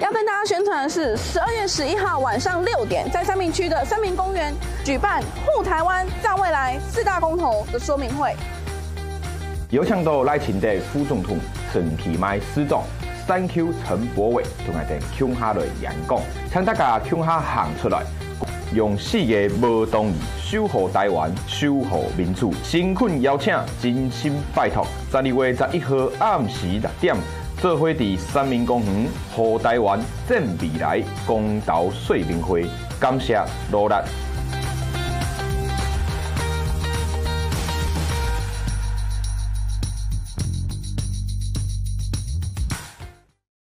要跟大家宣传的是，十二月十一号晚上六点，在三民区的三民公园举办“护台湾、造未来”四大公投的说明会。有请到赖清德副总统、陈其迈市长，Thank you，陈柏伟同埋在乡下来演讲，请大家乡下行出来，用四个无动语守护台湾、守护民主。诚恳邀请，真心拜托，十二月十一号暗时六点，做伙伫三民公园和台湾、正未来公投说明会，感谢努力。